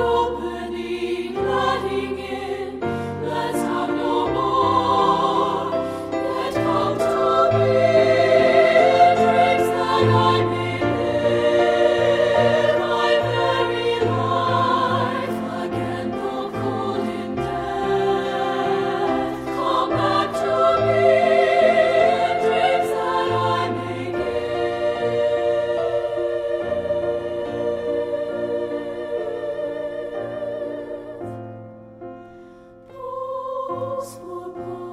open. Me.